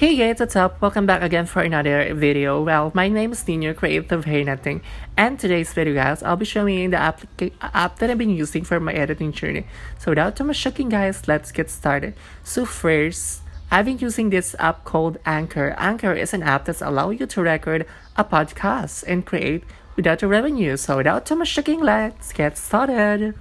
Hey guys, what's up? Welcome back again for another video. Well, my name is Nino, Creative Hey Nothing, and today's video guys, I'll be showing you the app, app that I've been using for my editing journey. So without too much shucking guys, let's get started. So first, I've been using this app called Anchor. Anchor is an app that's allowing you to record a podcast and create without a revenue. So without too much shucking, let's get started.